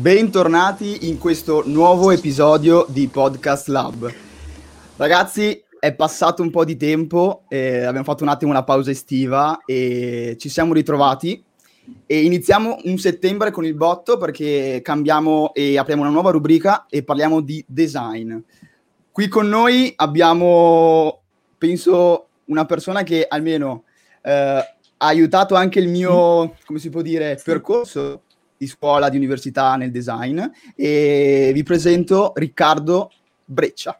Bentornati in questo nuovo episodio di Podcast Lab. Ragazzi, è passato un po' di tempo, eh, abbiamo fatto un attimo una pausa estiva e ci siamo ritrovati e iniziamo un settembre con il botto perché cambiamo e apriamo una nuova rubrica e parliamo di design. Qui con noi abbiamo, penso, una persona che almeno eh, ha aiutato anche il mio, come si può dire, percorso di scuola, di università nel design e vi presento Riccardo Breccia.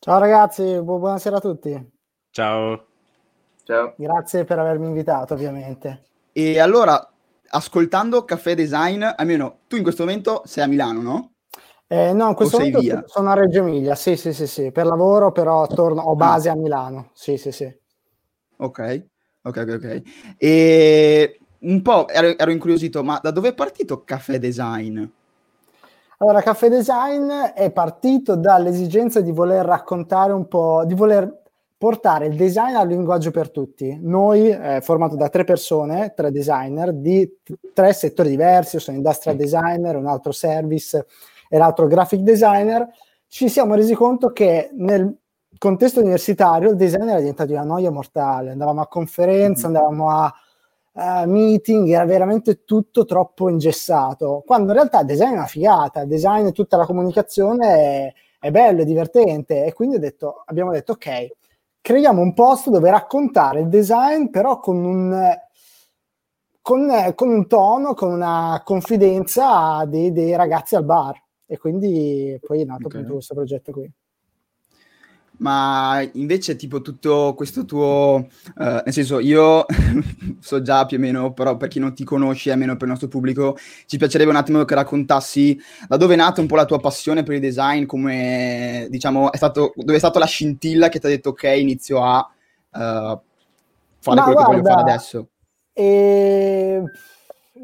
Ciao ragazzi, bu- buonasera a tutti. Ciao. Ciao. Grazie per avermi invitato, ovviamente. E allora, ascoltando Caffè Design, almeno tu in questo momento sei a Milano, no? Eh, no, in questo momento via? sono a Reggio Emilia, sì, sì, sì, sì, per lavoro, però torno, ho base ah. a Milano, sì, sì, sì. Ok, ok, ok, ok. E un po' ero, ero incuriosito, ma da dove è partito Caffè Design? Allora, Caffè Design è partito dall'esigenza di voler raccontare un po', di voler portare il design al linguaggio per tutti. Noi, eh, formato da tre persone, tre designer di t- tre settori diversi, io sono industrial designer, un altro service e l'altro graphic designer, ci siamo resi conto che nel contesto universitario il design era diventato una noia mortale. Andavamo a conferenze, mm-hmm. andavamo a uh, meeting, era veramente tutto troppo ingessato. Quando in realtà il design è una figata, il design e tutta la comunicazione è, è bello, è divertente. E quindi detto, abbiamo detto, ok, creiamo un posto dove raccontare il design, però con un, con, con un tono, con una confidenza dei, dei, ragazzi al bar. E quindi poi è nato okay. appunto questo progetto qui ma invece tipo tutto questo tuo, uh, nel senso io so già più o meno, però per chi non ti conosce, almeno per il nostro pubblico, ci piacerebbe un attimo che raccontassi da dove è nata un po' la tua passione per il design, come diciamo, è stato, dove è stata la scintilla che ti ha detto ok, inizio a uh, fare ma quello guarda, che voglio fare adesso. E...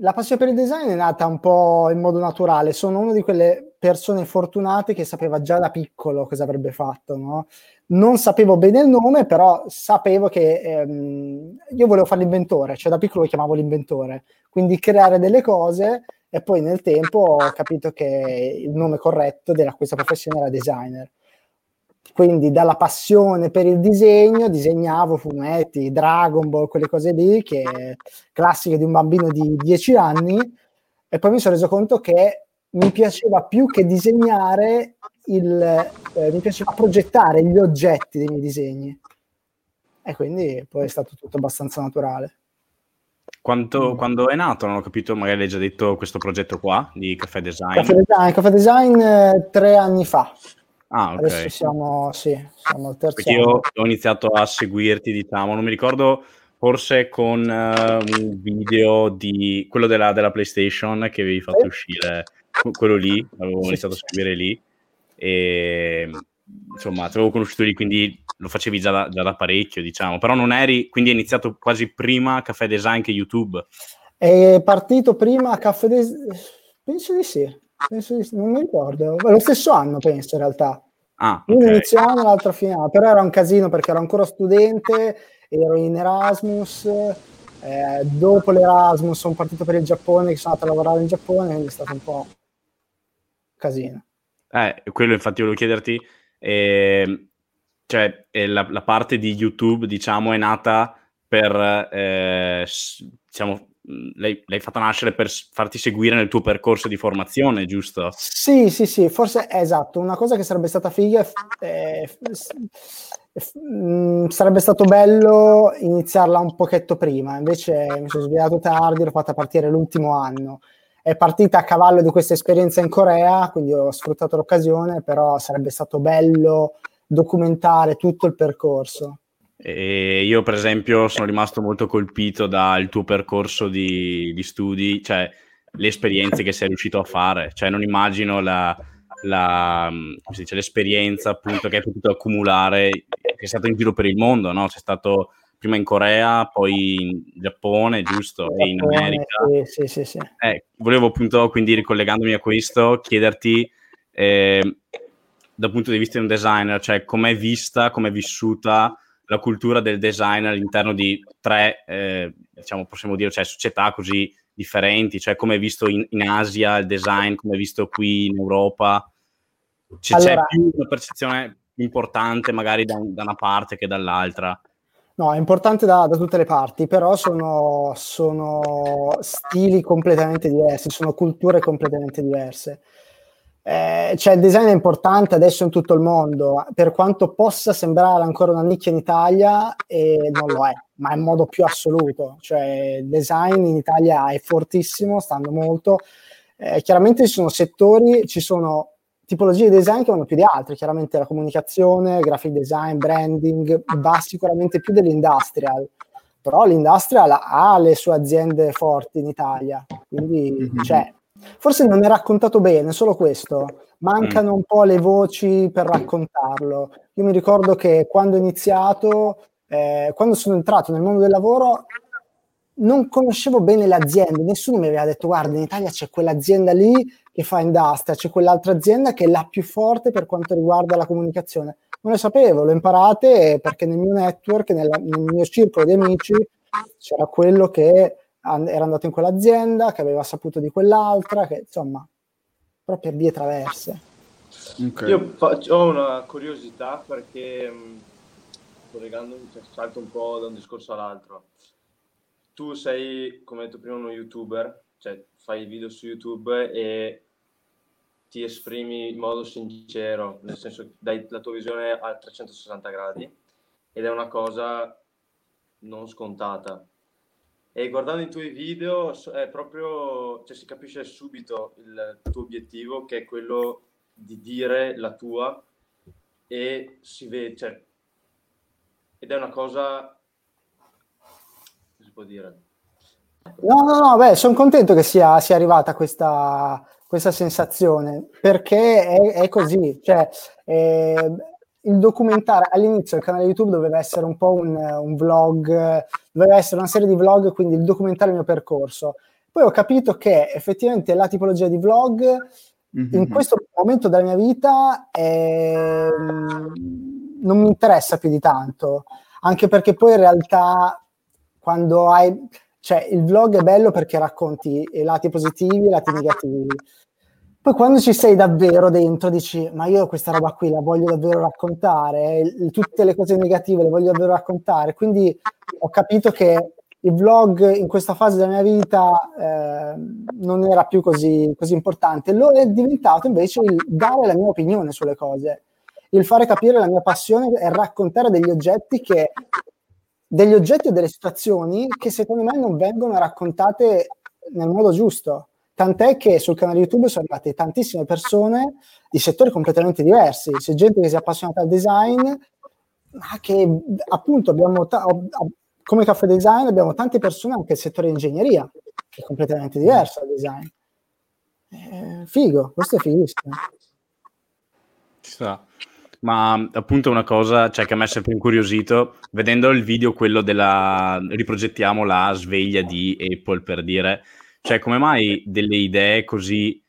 La passione per il design è nata un po' in modo naturale, sono una di quelle persone fortunate che sapeva già da piccolo cosa avrebbe fatto, no? Non sapevo bene il nome, però sapevo che ehm, io volevo fare l'inventore, cioè da piccolo lo chiamavo l'inventore, quindi creare delle cose e poi nel tempo ho capito che il nome corretto della questa professione era designer. Quindi dalla passione per il disegno disegnavo fumetti, Dragon Ball, quelle cose lì, che classiche di un bambino di 10 anni, e poi mi sono reso conto che mi piaceva più che disegnare, il, eh, mi piaceva progettare gli oggetti dei miei disegni. E quindi poi è stato tutto abbastanza naturale. Quanto. Quando è nato, non ho capito, magari hai già detto questo progetto qua di Caffè Design. Caffè Design, Caffè Design eh, tre anni fa. Ah, ok. Adesso siamo, sì, siamo al terzo Perché io ho iniziato a seguirti, diciamo, non mi ricordo forse con uh, un video di quello della, della PlayStation che avevi fatto uscire quello lì, avevo iniziato a scrivere lì. E insomma ti avevo conosciuto lì, quindi lo facevi già da, già da, parecchio, diciamo, però non eri, quindi è iniziato quasi prima Caffè Design che YouTube. È partito prima Caffè Design, penso di sì, penso di sì, non mi ricordo, lo stesso anno penso in realtà. Ah, Uno okay. iniziale, l'altro finale, però era un casino perché ero ancora studente, ero in Erasmus, eh, dopo l'Erasmus sono partito per il Giappone, sono andato a lavorare in Giappone, quindi è stato un po' casino. Eh, quello infatti volevo chiederti, eh, cioè eh, la, la, parte di YouTube, diciamo, è nata per, eh, diciamo, l'hai, l'hai, fatta nascere per farti seguire nel tuo percorso di formazione, giusto? Sì, sì, sì, forse è esatto. Una cosa che sarebbe stata figa è, mm, sarebbe stato bello iniziarla un pochetto prima, invece mi sono svegliato tardi, l'ho fatta partire l'ultimo anno è partita a cavallo di questa esperienza in Corea, quindi ho sfruttato l'occasione, però sarebbe stato bello documentare tutto il percorso. E io, per esempio, sono rimasto molto colpito dal tuo percorso di, di studi, cioè le esperienze che sei riuscito a fare. Cioè, non immagino la, la, dice, l'esperienza appunto che hai potuto accumulare, che è stato in giro per il mondo, no? C'è stato prima in Corea, poi in Giappone, giusto? Giappone, e in America. Sì, sì, sì. Eh, volevo appunto, quindi ricollegandomi a questo, chiederti eh, dal punto di vista di un designer, cioè com'è vista, com'è vissuta la cultura del design all'interno di tre, eh, diciamo, possiamo dire, cioè società così differenti, cioè come è visto in, in Asia il design, come è visto qui in Europa? C'è, allora, c'è più una percezione importante magari da, da, una parte che dall'altra? No, è importante da, da tutte le parti, però sono, sono, stili completamente diversi, sono culture completamente diverse. Eh, cioè il design è importante adesso in tutto il mondo, per quanto possa sembrare ancora una nicchia in Italia, eh, non lo è, ma in modo più assoluto. Cioè il design in Italia è fortissimo, stanno molto. Eh, chiaramente ci sono settori, ci sono tipologie di design che vanno più di altre, chiaramente la comunicazione, graphic design, branding, va sicuramente più dell'industrial, però l'industrial ha le sue aziende forti in Italia, quindi mm-hmm. cioè, forse non è raccontato bene, solo questo, mancano mm. un po' le voci per raccontarlo. Io mi ricordo che quando ho iniziato, eh, quando sono entrato nel mondo del lavoro, non conoscevo bene le aziende, nessuno mi aveva detto guarda in Italia c'è quell'azienda lì che fa industria, c'è quell'altra azienda che è la più forte per quanto riguarda la comunicazione. Non lo sapevo, lo imparate perché nel mio network, nella, nel mio circolo di amici c'era quello che era andato in quell'azienda, che aveva saputo di quell'altra, che insomma, proprio per vie traverse. Okay. Io faccio, ho una curiosità perché collegandomi, cioè, salto un po' da un discorso all'altro tu sei, come detto prima, uno youtuber, cioè fai video su YouTube e ti esprimi in modo sincero, nel senso dai la tua visione a 360 gradi ed è una cosa non scontata. E guardando i tuoi video è proprio, cioè si capisce subito il tuo obiettivo che è quello di dire la tua e si vede, cioè, ed è una cosa può dire. No, no, no, beh, sono contento che sia, sia arrivata questa, questa, sensazione, perché è, è così, cioè, eh, il documentario all'inizio il canale YouTube doveva essere un po' un, un, vlog, doveva essere una serie di vlog, quindi il documentario del mio percorso. Poi ho capito che effettivamente la tipologia di vlog mm-hmm. in questo momento della mia vita è, non mi interessa più di tanto, anche perché poi in realtà quando hai, cioè il vlog è bello perché racconti i lati positivi e i lati negativi. Poi quando ci sei davvero dentro dici, ma io questa roba qui la voglio davvero raccontare, tutte le cose negative le voglio davvero raccontare. Quindi ho capito che il vlog in questa fase della mia vita eh, non era più così, così importante. Lo è diventato invece il dare la mia opinione sulle cose, il fare capire la mia passione e raccontare degli oggetti che degli oggetti o delle situazioni che secondo me non vengono raccontate nel modo giusto. Tant'è che sul canale YouTube sono arrivate tantissime persone di settori completamente diversi. C'è gente che si è appassionata al design, ma che appunto abbiamo, ta- come caffè design, abbiamo tante persone anche nel settore ingegneria, che è completamente diverso dal design. Eh, figo, questo è fighissimo. Ci sta ma appunto una cosa cioè, che a me è sempre incuriosito, vedendo il video, quello della riprogettiamo la sveglia di Apple per dire, cioè come mai delle idee così,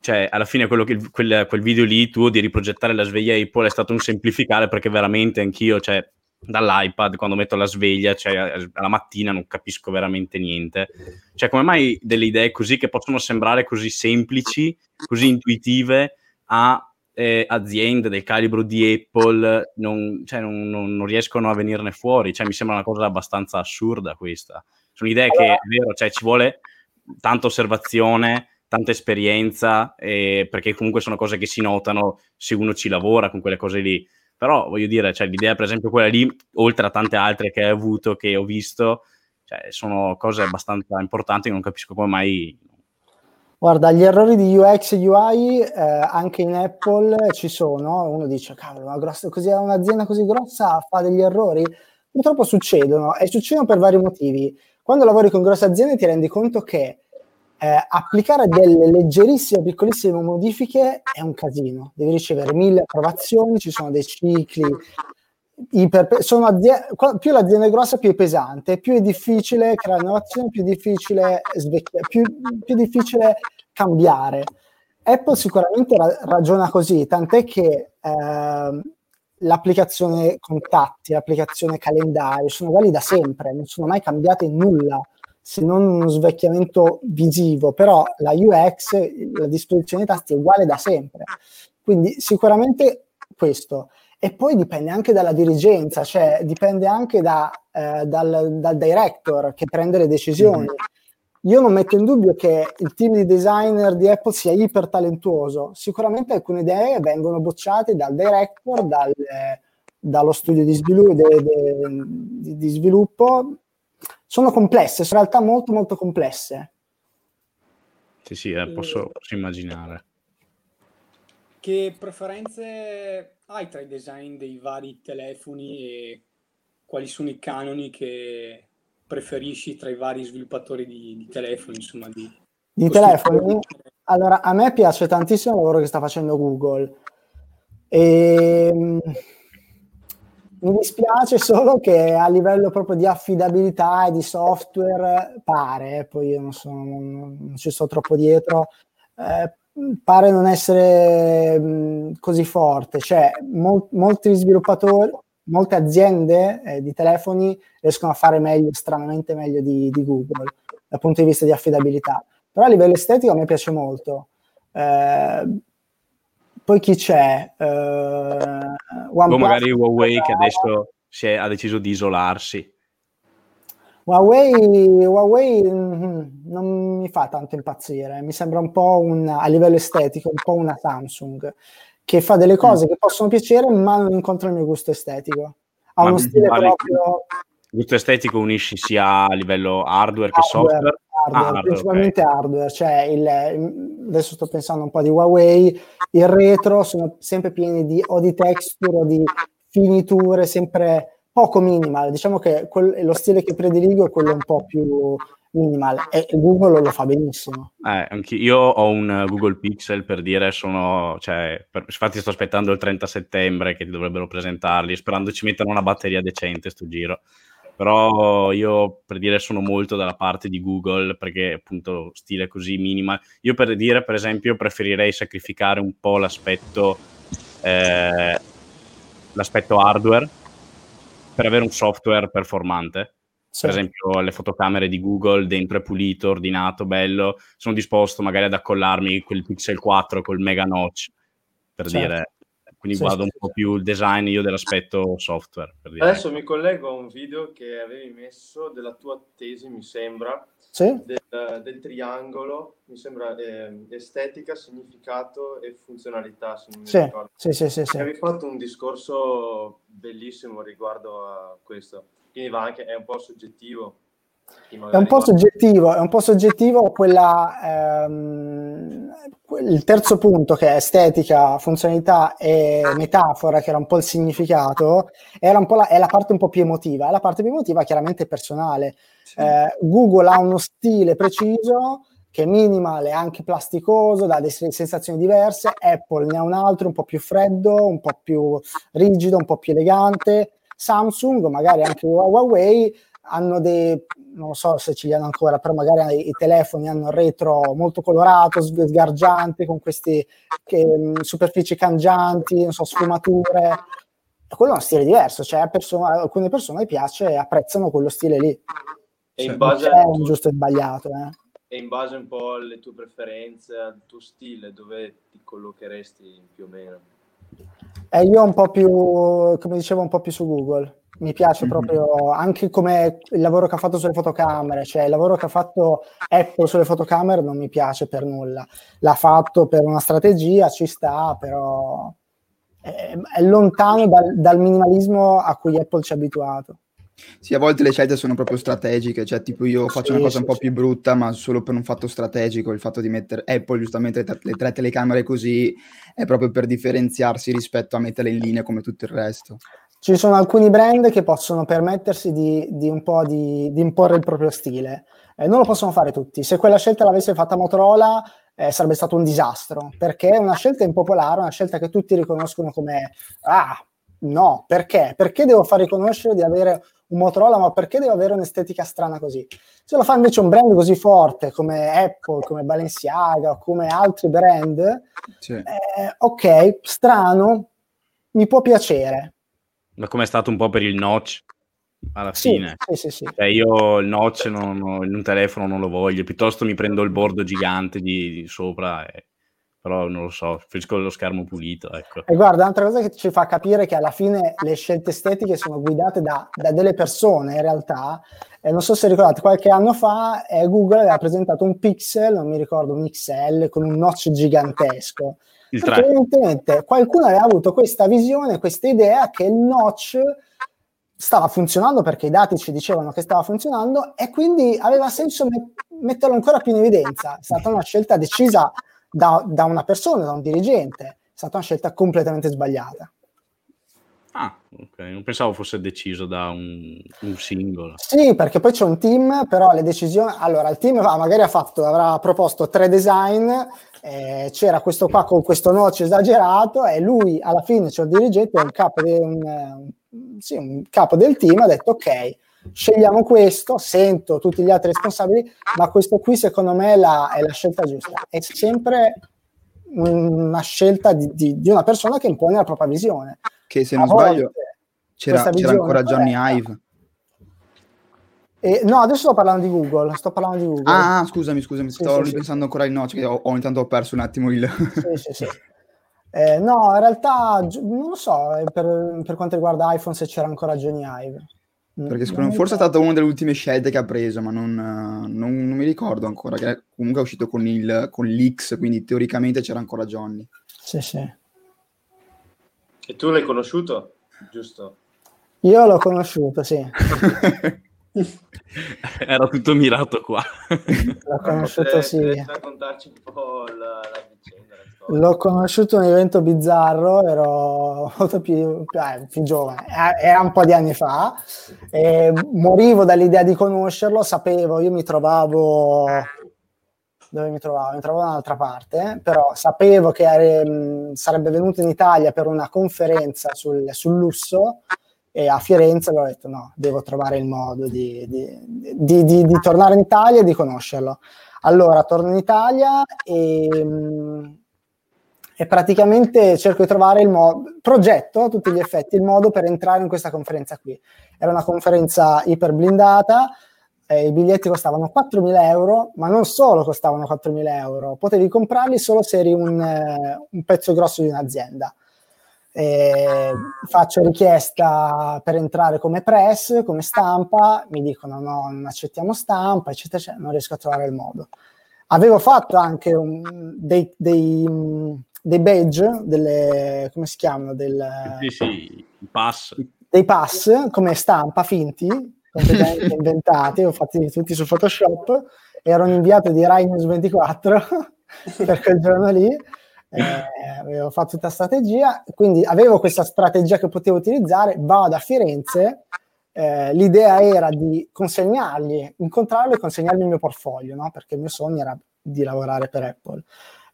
cioè alla fine quello che, quel, quel video lì tuo di riprogettare la sveglia Apple è stato un semplificare perché veramente anch'io, cioè dall'iPad quando metto la sveglia, cioè alla mattina non capisco veramente niente. Cioè come mai delle idee così che possono sembrare così semplici, così intuitive a eh, aziende del calibro di Apple non, cioè, non, non, non, riescono a venirne fuori. Cioè, mi sembra una cosa abbastanza assurda questa. Sono idee che, è vero, cioè, ci vuole tanta osservazione, tanta esperienza, eh, perché comunque sono cose che si notano se uno ci lavora con quelle cose lì. Però voglio dire, cioè, l'idea, per esempio, quella lì, oltre a tante altre che hai avuto, che ho visto, cioè, sono cose abbastanza importanti. Non capisco come mai Guarda, gli errori di UX e UI eh, anche in Apple ci sono. Uno dice, cavolo, ma grossa, così, un'azienda così grossa fa degli errori? Purtroppo succedono e succedono per vari motivi. Quando lavori con grosse aziende ti rendi conto che eh, applicare delle leggerissime, piccolissime modifiche è un casino. Devi ricevere mille approvazioni, ci sono dei cicli, iper, sono aziende, più l'azienda è grossa più è pesante, più è difficile creare innovazione, più è difficile svecchiare, più, più difficile cambiare. Apple sicuramente ra- ragiona così, tant'è che eh, l'applicazione contatti, l'applicazione calendario sono uguali da sempre, non sono mai cambiate nulla. se non uno svecchiamento visivo, però la UX, la disposizione dei tasti è uguale da sempre. Quindi sicuramente questo. E poi dipende anche dalla dirigenza, cioè dipende anche da, eh, dal, dal, director che prende le decisioni. Mm-hmm. Io non metto in dubbio che il team di designer di Apple sia iper talentuoso. Sicuramente alcune idee vengono bocciate dal director, dal, eh, dallo studio di sviluppo, de, de, di, di sviluppo sono complesse, sono in realtà molto molto complesse. Sì, sì, eh, posso, posso, immaginare. Che preferenze hai tra i design dei vari telefoni e quali sono i canoni che preferisci tra i vari sviluppatori di, di telefoni? Insomma, di, di telefoni? Allora, a me piace tantissimo il lavoro che sta facendo Google. E ehm, mi dispiace solo che a livello proprio di affidabilità e di software pare, poi io non, sono, non, non ci sto troppo dietro, eh, pare non essere mh, così forte. Cioè, mol, molti sviluppatori, molte aziende eh, di telefoni riescono a fare meglio, stranamente meglio di, di, Google dal punto di vista di affidabilità. Però a livello estetico a me piace molto. Eh, poi chi c'è? Uh, o magari Huawei che adesso è, ha deciso di isolarsi. Huawei, Huawei mm, non mi fa tanto impazzire, mi sembra un po' un, a livello estetico, un po' una Samsung, che fa delle cose mm. che possono piacere ma non incontra il mio gusto estetico. Ha ma uno stile proprio... Il gusto estetico unisci sia a livello hardware, hardware che software? hardware, ah, principalmente okay. hardware, cioè il, adesso sto pensando un po' di Huawei, il retro sono sempre pieni di, o di texture o di finiture, sempre poco minimal, diciamo che quel, lo stile che prediligo è quello un po' più minimal e Google lo fa benissimo. Eh, io ho un Google Pixel per dire, sono, cioè, per, infatti sto aspettando il 30 settembre che dovrebbero presentarli, sperando ci mettano una batteria decente sto giro però io per dire sono molto dalla parte di Google perché appunto stile così minimal. Io per dire per esempio preferirei sacrificare un po' l'aspetto, eh, l'aspetto hardware per avere un software performante. Sì. Per esempio le fotocamere di Google dentro è pulito, ordinato, bello, sono disposto magari ad accollarmi quel Pixel 4 col mega notch per certo. dire quindi sì, guardo sì, un po' più il design io dell'aspetto software. Adesso mi collego a un video che avevi messo della tua tesi, mi sembra, sì? del, del, triangolo, mi sembra eh, estetica, significato e funzionalità, se non mi sì, ricordo. Sì, sì, sì, sì. Avevi fatto un discorso bellissimo riguardo a questo, quindi va anche, è un po' soggettivo. È un po' soggettivo, è un po' soggettivo quella, ehm, il terzo punto che è estetica, funzionalità e metafora, che era un po' il significato, era un po' la, è la parte un po' più emotiva. La parte più emotiva chiaramente è personale. Sì. Eh, Google ha uno stile preciso che è minimal e anche plasticoso, dà delle sensazioni diverse. Apple ne ha un altro un po' più freddo, un po' più rigido, un po' più elegante. Samsung, magari anche Huawei, hanno dei, non so se ce li hanno ancora, però magari i telefoni hanno il retro molto colorato, sgargiante, con queste che, superfici cangianti, non so, sfumature. Quello è uno stile diverso, cioè persone, alcune persone piace e apprezzano quello stile lì. E in base non c'è un giusto e sbagliato. Eh. E in base un po' alle tue preferenze, al tuo stile, dove ti collocheresti più o meno? E io un po' più, come dicevo, un po' più su Google mi piace mm-hmm. proprio anche come il lavoro che ha fatto sulle fotocamere, cioè il lavoro che ha fatto Apple sulle fotocamere non mi piace per nulla. L'ha fatto per una strategia, ci sta, però è, è lontano dal, dal, minimalismo a cui Apple ci ha abituato. Sì, a volte le scelte sono proprio strategiche, cioè tipo io faccio sì, una cosa sì, un po' sì. più brutta, ma solo per un fatto strategico, il fatto di mettere Apple giustamente le, le tre telecamere così è proprio per differenziarsi rispetto a metterle in linea come tutto il resto ci sono alcuni brand che possono permettersi di, di un po' di, di, imporre il proprio stile. Eh, non lo possono fare tutti. Se quella scelta l'avesse fatta Motorola eh, sarebbe stato un disastro, perché è una scelta impopolare, una scelta che tutti riconoscono come ah, no, perché? Perché devo far riconoscere di avere un Motorola, ma perché devo avere un'estetica strana così? Se lo fa invece un brand così forte come Apple, come Balenciaga, come altri brand, sì. eh, ok, strano, mi può piacere, ma come è stato un po' per il notch? alla Sì, fine. sì, sì, sì. Cioè, io il notch non- non- in un telefono non lo voglio, piuttosto mi prendo il bordo gigante di, di sopra, e- però non lo so, preferisco lo schermo pulito, ecco. E guarda, un'altra cosa che ci fa capire che alla fine le scelte estetiche sono guidate da, da delle persone in realtà. Eh, non so se ricordate, qualche anno fa eh, Google aveva presentato un Pixel, non mi ricordo, un XL con un notch gigantesco. Il Perché 3. evidentemente qualcuno aveva avuto questa visione, questa idea che il notch stava funzionando perché i dati ci dicevano che stava funzionando e quindi aveva senso met- metterlo ancora più in evidenza. È stata una scelta decisa da, da una persona, da un dirigente, è stata una scelta completamente sbagliata. Ah, ok, non pensavo fosse deciso da un, un singolo. Sì, perché poi c'è un team, però le decisioni... Allora, il team va- magari ha fatto, avrà proposto tre design, eh, c'era questo qua con questo notch esagerato e lui alla fine, cioè il dirigente, un capo, de- un, eh, sì, un capo del team, ha detto ok, scegliamo questo, sento tutti gli altri responsabili, ma questo qui secondo me è la, è la scelta giusta. È sempre una scelta di, di- di una persona che impone la propria visione. Che se non volte sbaglio c'era, c'era ancora Johnny corretta- Ive. E- no, adesso sto parlando di Google, sto parlando di Google. Ah, ah, scusami, scusami, Sì, stavo sì, ripensando ancora al notch, che ho, ogni tanto ho perso un attimo il... Sì, sì, sì. Eh, no, in realtà non lo so eh, per, per quanto riguarda iPhone se c'era ancora Johnny Ive. Mm, Perché non secondo me mi forse è stata una delle ultime scelte che ha preso, ma non, eh, non- non mi ricordo ancora, che comunque è uscito con, il, con l'X, quindi teoricamente c'era ancora Johnny. Sì, sì. E tu l'hai conosciuto? Giusto. Io l'ho conosciuto, sì. Era tutto mirato qua. L'ho conosciuto, sì. potrei raccontarci un po' la, la. L'ho conosciuto in un evento bizzarro, ero molto più, più- eh, più giovane, Eh, era un po' di anni fa, e morivo dall'idea di conoscerlo, sapevo, io mi trovavo, dove mi trovavo? Mi trovavo da un'altra parte, però sapevo che ehm, sarebbe venuto in Italia per una conferenza sul, sul lusso e a Firenze avevo detto no, devo trovare il modo di, di- di- di- tornare in Italia e di conoscerlo. Allora torno in Italia e, e praticamente cerco di trovare il modo, progetto a tutti gli effetti il modo per entrare in questa conferenza qui. Era una conferenza iper blindata, eh, i biglietti costavano 4.000 euro, ma non solo costavano 4.000 euro, potevi comprarli solo se eri un, eh, un pezzo grosso di un'azienda. Eh, faccio richiesta per entrare come press, come stampa, mi dicono no, non accettiamo stampa, eccetera, eccetera, non riesco a trovare il modo. Avevo fatto anche un- dei, dei, dei badge, delle, come si chiamano, del, Sì, sì, pass. dei pass come stampa finti, completamente inventati, ho fatti tutti su Photoshop, ero un inviato di Rai News 24 per quel giorno lì, eh, avevo fatto tutta strategia, quindi avevo questa strategia che potevo utilizzare, vado a Firenze, eh, l'idea era di consegnargli, incontrarlo e consegnargli il mio portfolio, no? perché il mio sogno era di lavorare per Apple.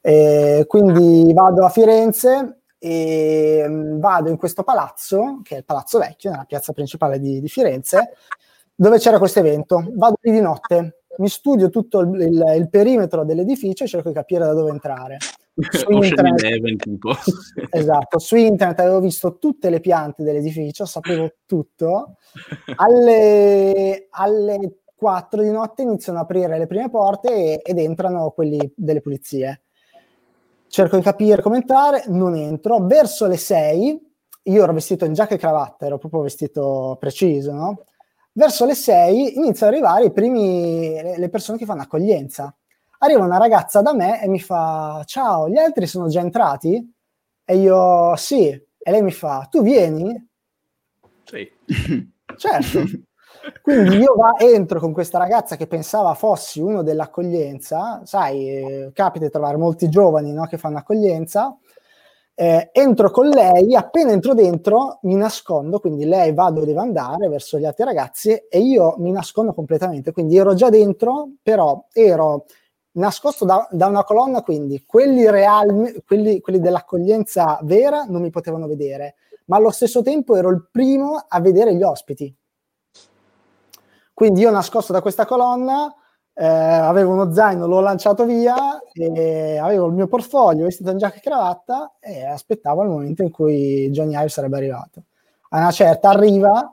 E quindi vado a Firenze e mm, vado in questo palazzo, che è il Palazzo Vecchio, nella piazza principale di, di Firenze, dove c'era questo evento. Vado lì di notte, mi studio tutto il, il- il perimetro dell'edificio e cerco di capire da dove entrare. Su internet, Eleven, esatto, su internet avevo visto tutte le piante dell'edificio, sapevo tutto. Alle, alle 4 di notte iniziano ad aprire le prime porte e- ed entrano quelli delle pulizie. Cerco di capire come entrare, non entro. Verso le 6, io ero vestito in giacca e cravatta, ero proprio vestito preciso, no? Verso le 6 iniziano ad arrivare i primi, le le persone che fanno accoglienza. Arriva una ragazza da me e mi fa: Ciao, gli altri sono già entrati? E io sì. E lei mi fa: Tu vieni? Sì. Certo. Quindi io va- entro con questa ragazza che pensava fossi uno dell'accoglienza, sai, eh, capita di trovare molti giovani no, che fanno accoglienza. Eh, entro con lei, appena entro dentro mi nascondo, quindi lei va dove deve andare verso gli altri ragazzi e io mi nascondo completamente, quindi ero già dentro, però ero nascosto da, da una colonna, quindi quelli, reali, quelli, quelli dell'accoglienza vera non mi potevano vedere, ma allo stesso tempo ero il primo a vedere gli ospiti. Quindi io nascosto da questa colonna, eh, avevo uno zaino, l'ho lanciato via, avevo il mio portfolio vestito in giacca e cravatta e aspettavo il momento in cui Johnny Ive sarebbe arrivato. A una certa arriva,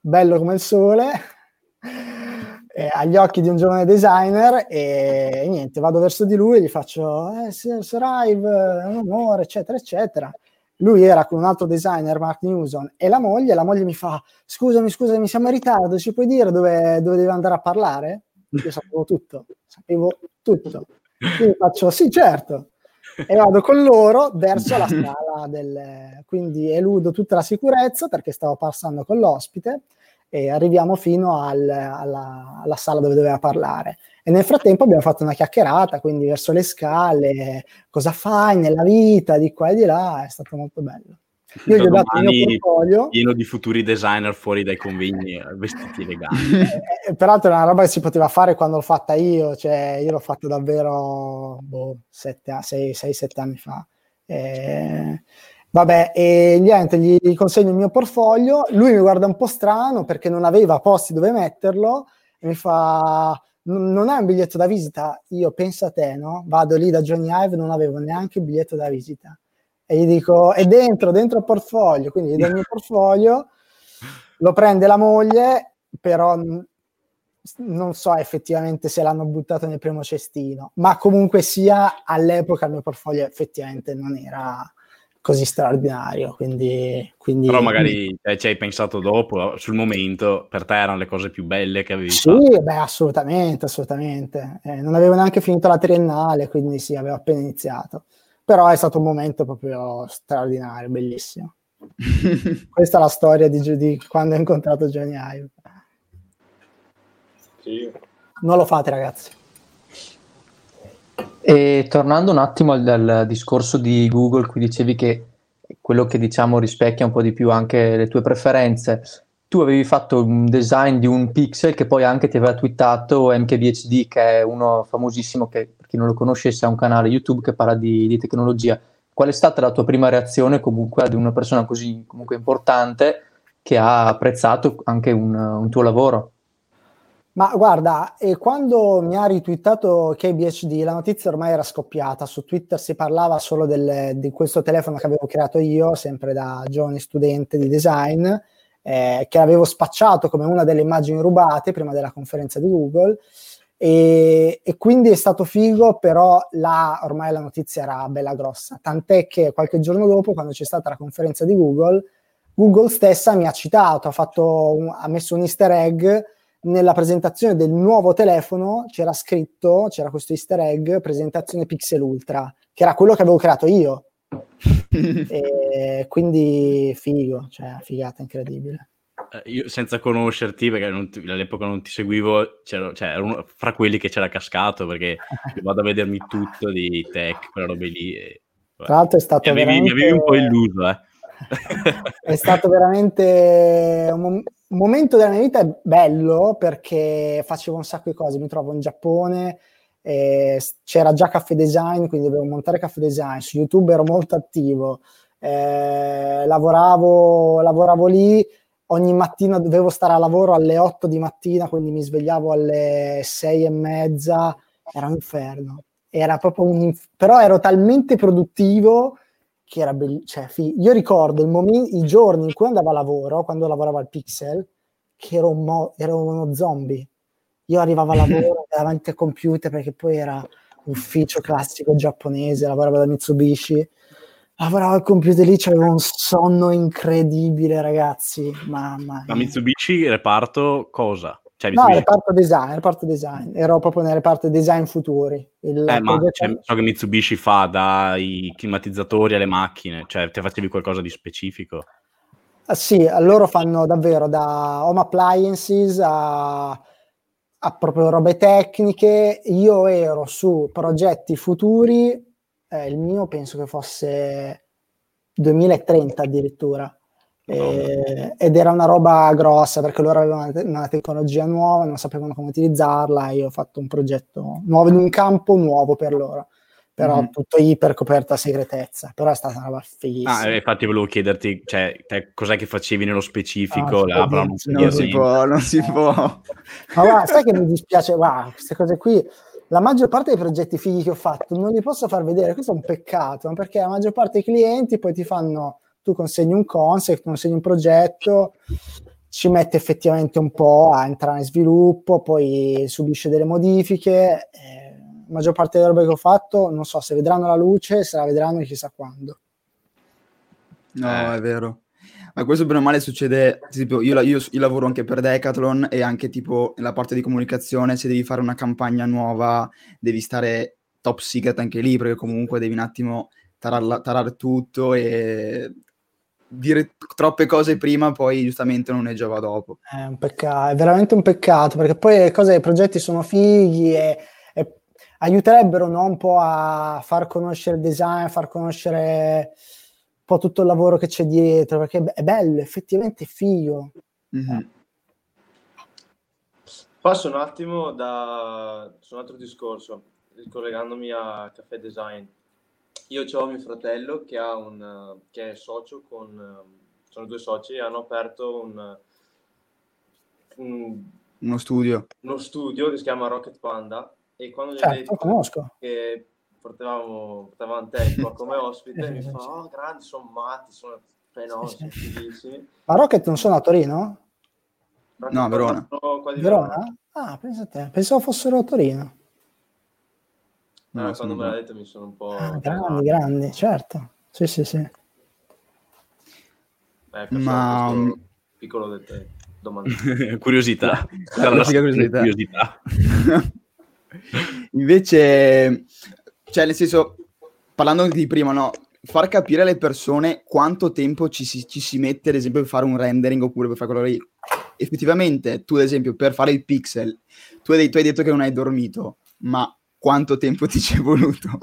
bello come il sole, eh, agli occhi di un giovane designer e, niente, vado verso di lui e gli faccio, eh, Sir Ive, è un onore, eccetera, eccetera. Lui era con un altro designer, Mark Newson, e la moglie, la moglie mi fa, scusami, scusami, siamo in ritardo, ci puoi dire dove, dove devi andare a parlare? Io sapevo tutto, sapevo tutto. Quindi faccio, sì, certo e vado con loro verso la scala del... quindi eludo tutta la sicurezza perché stavo passando con l'ospite e arriviamo fino al, alla, alla, sala dove doveva parlare. E nel frattempo abbiamo fatto una chiacchierata, quindi verso le scale, cosa fai nella vita, di qua e di là, è stato molto bello. Io gli ho dato il mio portfolio. Pieno di futuri designer fuori dai convegni, eh, vestiti legali. Eh, peraltro è una roba che si poteva fare quando l'ho fatta io, cioè io l'ho fatto davvero 6-7 anni fa. Eh, vabbè, e niente, gli, gli consegno il mio portfolio, lui mi guarda un po' strano perché non aveva posti dove metterlo e mi fa non hai un biglietto da visita? Io penso a te, no? Vado lì da Johnny Ive, non avevo neanche il biglietto da visita e gli dico è dentro, dentro il portfolio, quindi gli do il mio portfolio, lo prende la moglie, però non so effettivamente se l'hanno buttato nel primo cestino, ma comunque sia all'epoca il mio portfolio effettivamente non era così straordinario. Quindi, quindi... Però magari eh, ci hai pensato dopo, sul momento, per te erano le cose più belle che avevi sì, fatto. Sì, beh, assolutamente, assolutamente. Eh, non avevo neanche finito la triennale, quindi sì, avevo appena iniziato però è stato un momento proprio straordinario, bellissimo. Questa è la storia di, di quando ho incontrato Johnny Ive. Sì. Non lo fate, ragazzi. E tornando un attimo al, al, discorso di Google, qui dicevi che quello che diciamo rispecchia un po' di più anche le tue preferenze. Tu avevi fatto un design di un pixel che poi anche ti aveva twittato MKBHD, che è uno famosissimo che per chi non lo conoscesse ha un canale YouTube che parla di, di tecnologia. Qual è stata la tua prima reazione comunque ad una persona così importante che ha apprezzato anche un, un tuo lavoro? Ma guarda, e quando mi ha ritwittato KBHD, la notizia ormai era scoppiata. Su Twitter si parlava solo del, di questo telefono che avevo creato io, sempre da giovane studente di design, eh, che avevo spacciato come una delle immagini rubate prima della conferenza di Google. E, e, quindi è stato figo, però là ormai la notizia era bella grossa. Tant'è che qualche giorno dopo, quando c'è stata la conferenza di Google, Google stessa mi ha citato, ha, fatto un, ha messo un easter egg nella presentazione del nuovo telefono, c'era scritto, c'era questo easter egg, presentazione Pixel Ultra, che era quello che avevo creato io. e quindi figo, cioè figata incredibile. Eh, io senza conoscerti, perché non ti, all'epoca non ti seguivo, cioè, ero uno, fra quelli che c'era cascato, perché vado a vedermi tutto di tech, quelle robe lì. E, Tra l'altro è stato mi avevi, veramente... mi avevi un po' illuso, eh. è stato veramente un, momento della mia vita bello perché facevo un sacco di cose. Mi trovo in Giappone, eh, c'era già Caffè Design, quindi dovevo montare Caffè Design. Su YouTube ero molto attivo, eh, lavoravo, lavoravo lì. Ogni mattina dovevo stare a lavoro alle 8 di mattina, quindi mi svegliavo alle 6 e mezza. Era un inferno. Era proprio un inf- però ero talmente produttivo che era bellissimo. Cioè, fi- io ricordo momen- i giorni in cui andavo a lavoro, quando lavoravo al Pixel, che ero, mo- ero uno zombie. Io arrivavo a lavoro davanti al computer perché poi era ufficio classico giapponese, lavoravo da Mitsubishi. Lavoravo al computer lì, c'avevo un sonno incredibile, ragazzi. Mamma mia. Ma Mitsubishi reparto cosa? Cioè, no, reparto design, reparto design, ero proprio nel reparto design futuri. Il eh, ma cioè, so che Mitsubishi fa dai climatizzatori alle macchine, cioè te facevi qualcosa di specifico? Ah, sì, loro fanno davvero da home appliances a, a proprio robe tecniche. Io ero su progetti futuri, eh, il mio penso che fosse 2030 addirittura eh, ed era una roba grossa perché loro avevano una tecnologia nuova, non sapevano come utilizzarla. Io ho fatto un progetto nuovo in un campo nuovo per loro, però mm-hmm. tutto iper coperto a segretezza. Però è stata una roba fighissima. Ah, infatti, volevo chiederti, cioè, te, cos'è che facevi nello specifico? Ah, là, non, si, non si può, non si può. Ma guarda, sai che mi dispiace? Guarda, queste cose qui la maggior parte dei progetti fighi che ho fatto non li posso far vedere, questo è un peccato, perché la maggior parte dei clienti poi ti fanno tu consegni un concept, consegni un progetto, ci mette effettivamente un po' a entrare in sviluppo, poi subisce delle modifiche. Eh, la maggior parte delle robe che ho fatto, non so se vedranno la luce, se la vedranno chissà quando. No, eh. è vero. Ma questo bene o male succede, tipo, io, io, io, lavoro anche per Decathlon e anche tipo nella parte di comunicazione, se devi fare una campagna nuova, devi stare top secret anche lì, perché comunque devi un attimo tararla, tarare tutto e dire troppe cose prima, poi giustamente non ne giova dopo. È un peccato, è veramente un peccato, perché poi le cose, i progetti sono fighi e, e aiuterebbero no, un po' a far conoscere il design, a far conoscere un po' tutto il lavoro che c'è dietro, perché è bello, effettivamente è figo. Mm-hmm. Passo un attimo da, su un altro discorso, ricollegandomi a Caffè Design io ho mio fratello che, ha un, che è socio con... Sono due soci e hanno aperto un, un, uno studio. Uno studio che si chiama Rocket Panda e quando gli certo, ho detto conosco. che portavamo, portavamo te qua come ospite mi fa oh grandi sono matti sono sì, sì. ma Rocket non sono a Torino? Rocket no a Verona Verona? Verona? ah pensa a te pensavo fossero a Torino No, quando me l'ha detto mi sono un po'... Ah, grandi, grandi, certo. Sì, sì, sì. Eh, Ma... Piccolo dettaglio. curiosità. curiosità. curiosità. Invece, cioè, nel senso, parlando di prima, no? Far capire alle persone quanto tempo ci si, ci si mette, ad esempio, per fare un rendering oppure per fare quello lì. Effettivamente, tu, ad esempio, per fare il pixel, tu hai, tu hai detto che non hai dormito, ma quanto tempo ti ci è voluto?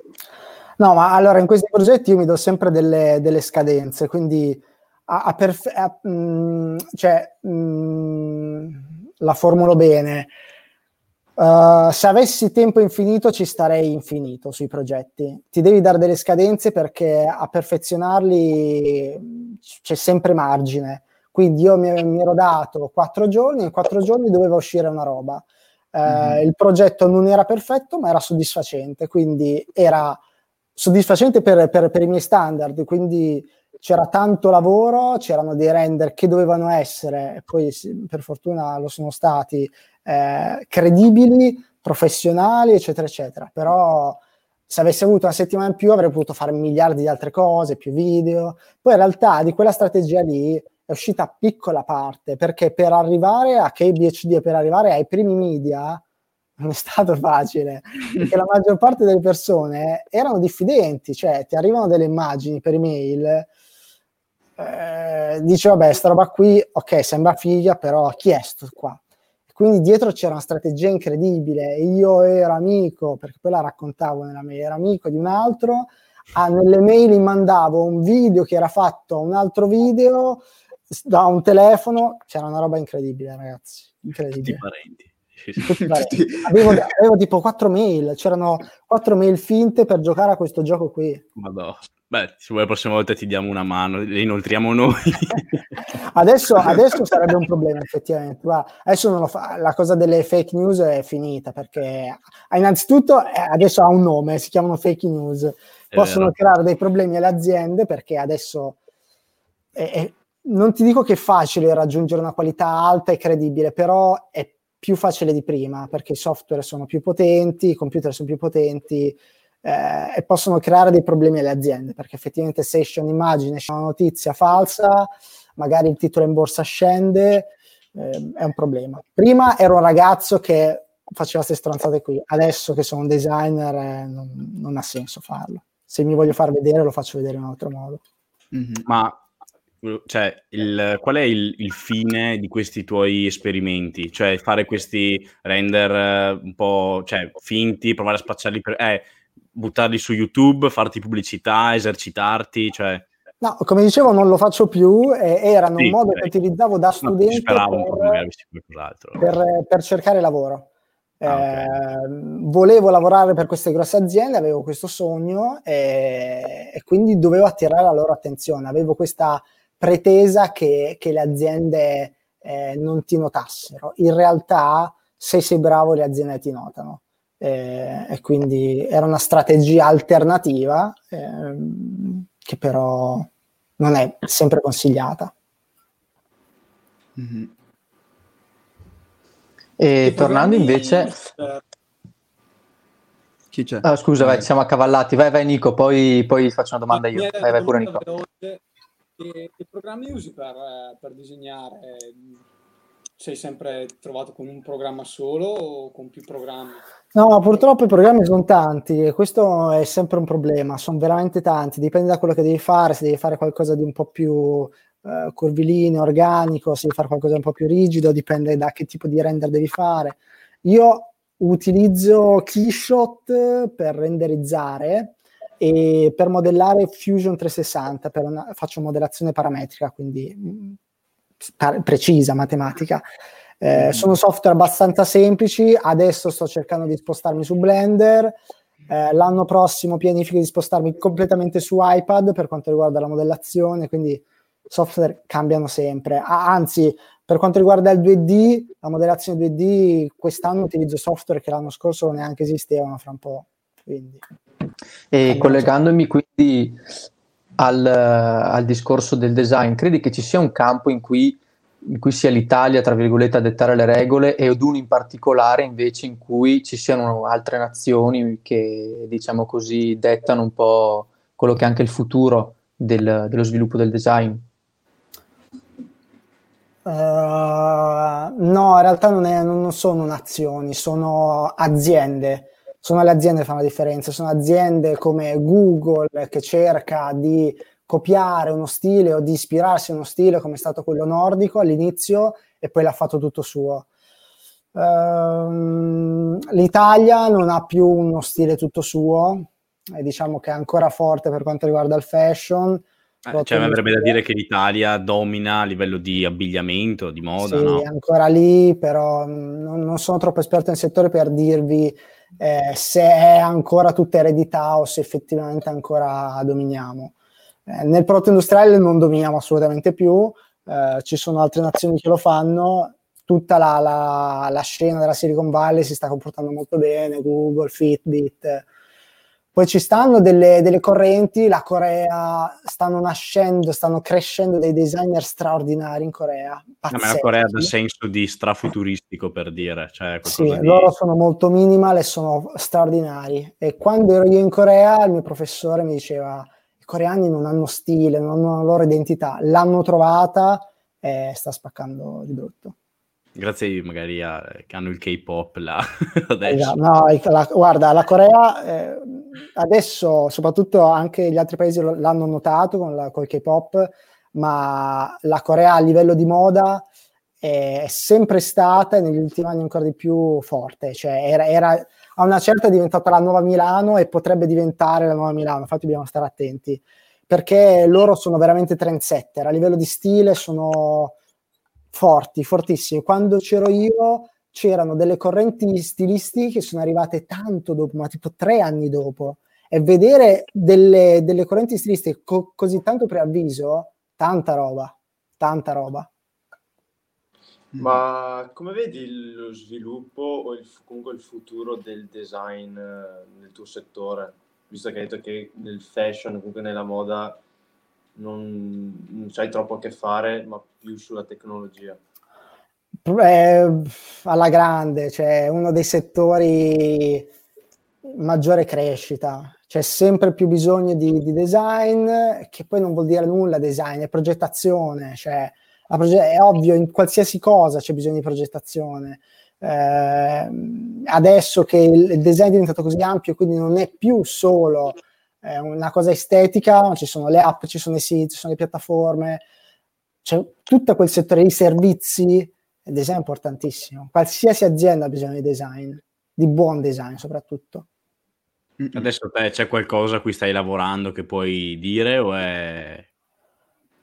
No, ma allora in questi progetti io mi do sempre delle, delle scadenze, quindi a, a perfe- a, mh, mm, cioè, mh, mm, la formulo bene. Uh, se avessi tempo infinito ci starei infinito sui progetti. Ti devi dare delle scadenze perché a perfezionarli c'è sempre margine. Quindi io mi, mi ero dato quattro giorni, in quattro giorni doveva uscire una roba mm-hmm. Il progetto non era perfetto, ma era soddisfacente, quindi era soddisfacente per, per, per i miei standard, quindi c'era tanto lavoro, c'erano dei render che dovevano essere, e poi per fortuna lo sono stati, eh, credibili, professionali, eccetera, eccetera. Però se avessi avuto una settimana in più avrei potuto fare miliardi di altre cose, più video. Poi in realtà di quella strategia lì è uscita piccola parte, perché per arrivare a KBHD e per arrivare ai primi media non è stato facile, perché la maggior parte delle persone erano diffidenti, cioè ti arrivano delle immagini per email, eh, dice vabbè, sta roba qui, ok, sembra figlia, però chi è sto qua? Quindi dietro c'era una strategia incredibile, io ero amico, perché poi la raccontavo nella mail, ero amico di un altro, ah, nelle mail mandavo un video che era fatto a un altro video, da un telefono c'era una roba incredibile, ragazzi. Incredibile. Tutti parenti. Tutti parenti. Avevo, avevo, tipo quattro mail, c'erano quattro mail finte per giocare a questo gioco qui. Madonna. Beh, se vuoi la prossima volta ti diamo una mano, le inoltriamo noi. adesso, adesso, sarebbe un problema, effettivamente. Guarda, adesso non lo fa. La cosa delle fake news è finita perché innanzitutto eh, adesso ha un nome, si chiamano fake news. Possono creare dei problemi alle aziende perché adesso è, è, non ti dico che è facile raggiungere una qualità alta e credibile, però è più facile di prima perché i software sono più potenti, i computer sono più potenti eh, e possono creare dei problemi alle aziende perché effettivamente se esce un'immagine, esce una notizia falsa, magari il titolo in borsa scende, eh, è un problema. Prima ero un ragazzo che faceva queste stronzate qui, adesso che sono un designer eh, non, non, ha senso farlo. Se mi voglio far vedere lo faccio vedere in un altro modo. Mm-hmm. Ma cioè, il, qual è il, il, fine di questi tuoi esperimenti? Cioè, fare questi render eh, un po' cioè, finti, provare a spacciarli per... Eh, buttarli su YouTube, farti pubblicità, esercitarti, cioè... No, come dicevo, non lo faccio più, eh, erano sì, un modo okay. che utilizzavo da studente per, per, per, cercare lavoro. Ah, okay. eh, volevo lavorare per queste grosse aziende, avevo questo sogno e, e quindi dovevo attirare la loro attenzione, avevo questa pretesa che, che le aziende eh, non ti notassero. In realtà, se sei bravo, le aziende ti notano. Eh, e quindi era una strategia alternativa eh, che però non è sempre consigliata. Mm-hmm. E tornando invece... Chi c'è? Ah, scusa, vai, siamo accavallati. Vai, vai Nico, poi, poi faccio una domanda io. Vai, vai pure Nico. Che, che programmi usi per, eh, per disegnare? Sei sempre trovato con un programma solo o con più programmi? No, purtroppo i programmi sono tanti e questo è sempre un problema, sono veramente tanti, dipende da quello che devi fare, se devi fare qualcosa di un po' più eh, curvilineo, organico, se devi fare qualcosa di un po' più rigido, dipende da che tipo di render devi fare. Io utilizzo Keyshot per renderizzare e per modellare Fusion 360, per una, faccio modellazione parametrica, quindi mm, par- precisa, matematica. Eh, mm. Sono software abbastanza semplici, adesso sto cercando di spostarmi su Blender, eh, l'anno prossimo pianifico di spostarmi completamente su iPad per quanto riguarda la modellazione, quindi software cambiano sempre. Ah, anzi, per quanto riguarda il 2D, la modellazione 2D, quest'anno utilizzo software che l'anno scorso neanche esistevano fra un po'. Quindi, e collegandomi quindi al, al, discorso del design, credi che ci sia un campo in cui, in cui sia l'Italia, tra virgolette, a dettare le regole e uno in particolare invece in cui ci siano altre nazioni che, diciamo così, dettano un po' quello che è anche il futuro del, dello sviluppo del design? Uh, no, in realtà non, è, non, sono nazioni, sono aziende. Sono le aziende che fanno la differenza. Sono aziende come Google che cerca di copiare uno stile o di ispirarsi a uno stile come è stato quello nordico all'inizio e poi l'ha fatto tutto suo. Uh, L'Italia non ha più uno stile tutto suo, e diciamo che è ancora forte per quanto riguarda il fashion eh, cioè, mi avrebbe da dire che l'Italia domina a livello di abbigliamento, di moda, sì, no? ancora lì, però non, non, sono troppo esperto nel settore per dirvi eh, se è ancora tutta eredità o se effettivamente ancora dominiamo. Eh, nel prodotto industriale non dominiamo assolutamente più, eh, ci sono altre nazioni che lo fanno, tutta la, la, la, scena della Silicon Valley si sta comportando molto bene, Google, Fitbit, poi ci stanno delle, delle, correnti, la Corea stanno nascendo, stanno crescendo dei designer straordinari in Corea. No, ma la Corea dà senso di strafuturistico per dire. Cioè sì, di... loro sono molto minimal e sono straordinari. E quando ero io in Corea, il mio professore mi diceva: i coreani non hanno stile, non hanno la loro identità. L'hanno trovata e sta spaccando di brutto. Grazie magari a che hanno il K-pop là adesso. No, la, guarda, la Corea eh, adesso, soprattutto anche gli altri paesi l'hanno notato con, la, con il K-pop, ma la Corea a livello di moda è sempre stata e negli ultimi anni ancora di più forte. Cioè era, era, a una certa è diventata la nuova Milano e potrebbe diventare la nuova Milano, infatti dobbiamo stare attenti, perché loro sono veramente trendsetter, a livello di stile sono forti, fortissimi. Quando c'ero io c'erano delle correnti stilistiche che sono arrivate tanto dopo, ma tipo tre anni dopo. E vedere delle, delle correnti stilistiche co- così tanto preavviso, tanta roba, tanta roba. Ma come vedi lo sviluppo o il, comunque il futuro del design eh, nel tuo settore? Visto che hai detto che nel fashion, comunque nella moda, non, non c'hai troppo a che fare, ma più sulla tecnologia? Eh, alla grande, cioè uno dei settori maggiore crescita, c'è sempre più bisogno di, di, design, che poi non vuol dire nulla design, è progettazione, cioè proge- è ovvio, in qualsiasi cosa c'è bisogno di progettazione. Eh, adesso che il design è diventato così ampio, quindi non è più solo è una cosa estetica, ci sono le app, ci sono i siti, ci sono le piattaforme, c'è tutto quel settore di servizi, il design è importantissimo. Qualsiasi azienda ha bisogno di design, di buon design soprattutto. Adesso te c'è qualcosa a cui stai lavorando che puoi dire o è...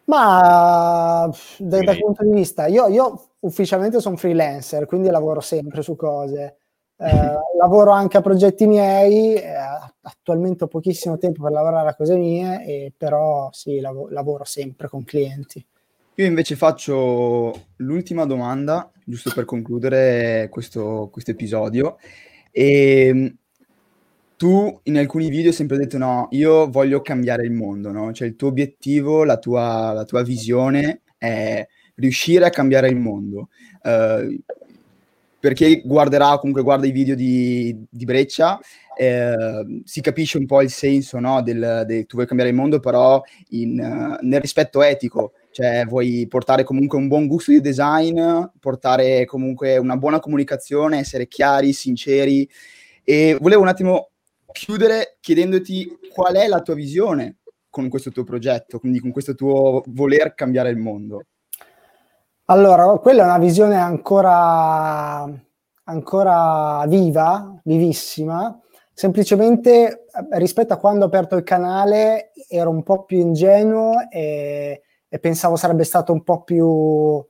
Ma da, dal punto di vista, io, io ufficialmente sono freelancer, quindi lavoro sempre su cose. Eh, lavoro anche a progetti miei, eh, attualmente ho pochissimo tempo per lavorare a cose mie, e però sì, lav- lavoro sempre con clienti. Io invece faccio l'ultima domanda, giusto per concludere questo, episodio. Ehm, tu in alcuni video hai sempre detto no, io voglio cambiare il mondo, no? Cioè il tuo obiettivo, la tua, la tua visione è riuscire a cambiare il mondo. Uh, per chi guarderà, comunque guarda i video di, di Breccia, eh, si capisce un po' il senso no, del, del, tu vuoi cambiare il mondo, però in, uh, nel rispetto etico, cioè vuoi portare comunque un buon gusto di design, portare comunque una buona comunicazione, essere chiari, sinceri. E volevo un attimo chiudere chiedendoti qual è la tua visione con questo tuo progetto, quindi con questo tuo voler cambiare il mondo. Allora, quella è una visione ancora, ancora viva, vivissima. Semplicemente eh, rispetto a quando ho aperto il canale ero un po' più ingenuo e, e pensavo sarebbe stato un po' più uh,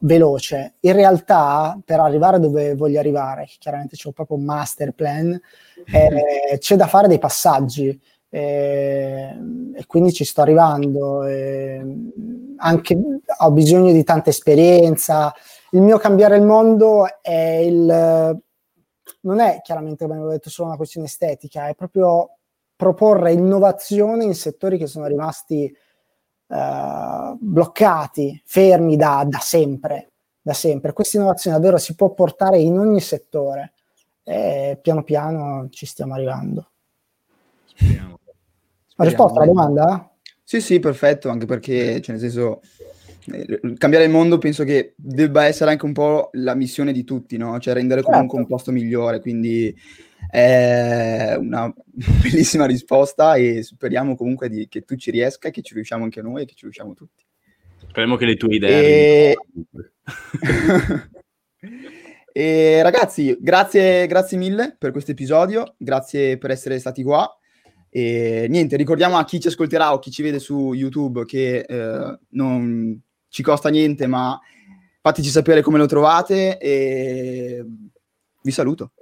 veloce. In realtà, per arrivare dove voglio arrivare, chiaramente c'è proprio un master plan, eh, c'è da fare dei passaggi e, e quindi ci sto arrivando. E anche ho bisogno di tanta esperienza. Il mio cambiare il mondo è il non è chiaramente, come avevo detto, solo una questione estetica, è proprio proporre innovazione in settori che sono rimasti uh, bloccati, fermi da, da, sempre, da sempre. Questa innovazione davvero si può portare in ogni settore e piano piano ci stiamo arrivando. Speriamo. Ho risposto alla domanda? Sì, sì, perfetto, anche perché, cioè, nel senso, eh, cambiare il mondo penso che debba essere anche un po' la missione di tutti, no? Cioè rendere comunque certo. un posto migliore, quindi è una bellissima risposta e speriamo comunque di, che tu ci riesca, che ci riusciamo anche noi e che ci riusciamo tutti. Speriamo che le tue idee... E... e ragazzi, grazie, grazie mille per questo episodio, grazie per essere stati qua. E niente, ricordiamo a chi ci ascolterà o chi ci vede su YouTube che eh, non ci costa niente, ma fateci sapere come lo trovate e vi saluto.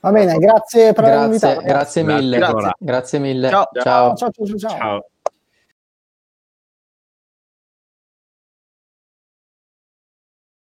Va bene, grazie per aver invitato. Grazie mille. Grazie. grazie mille. ciao. ciao, ciao. ciao. ciao. ciao.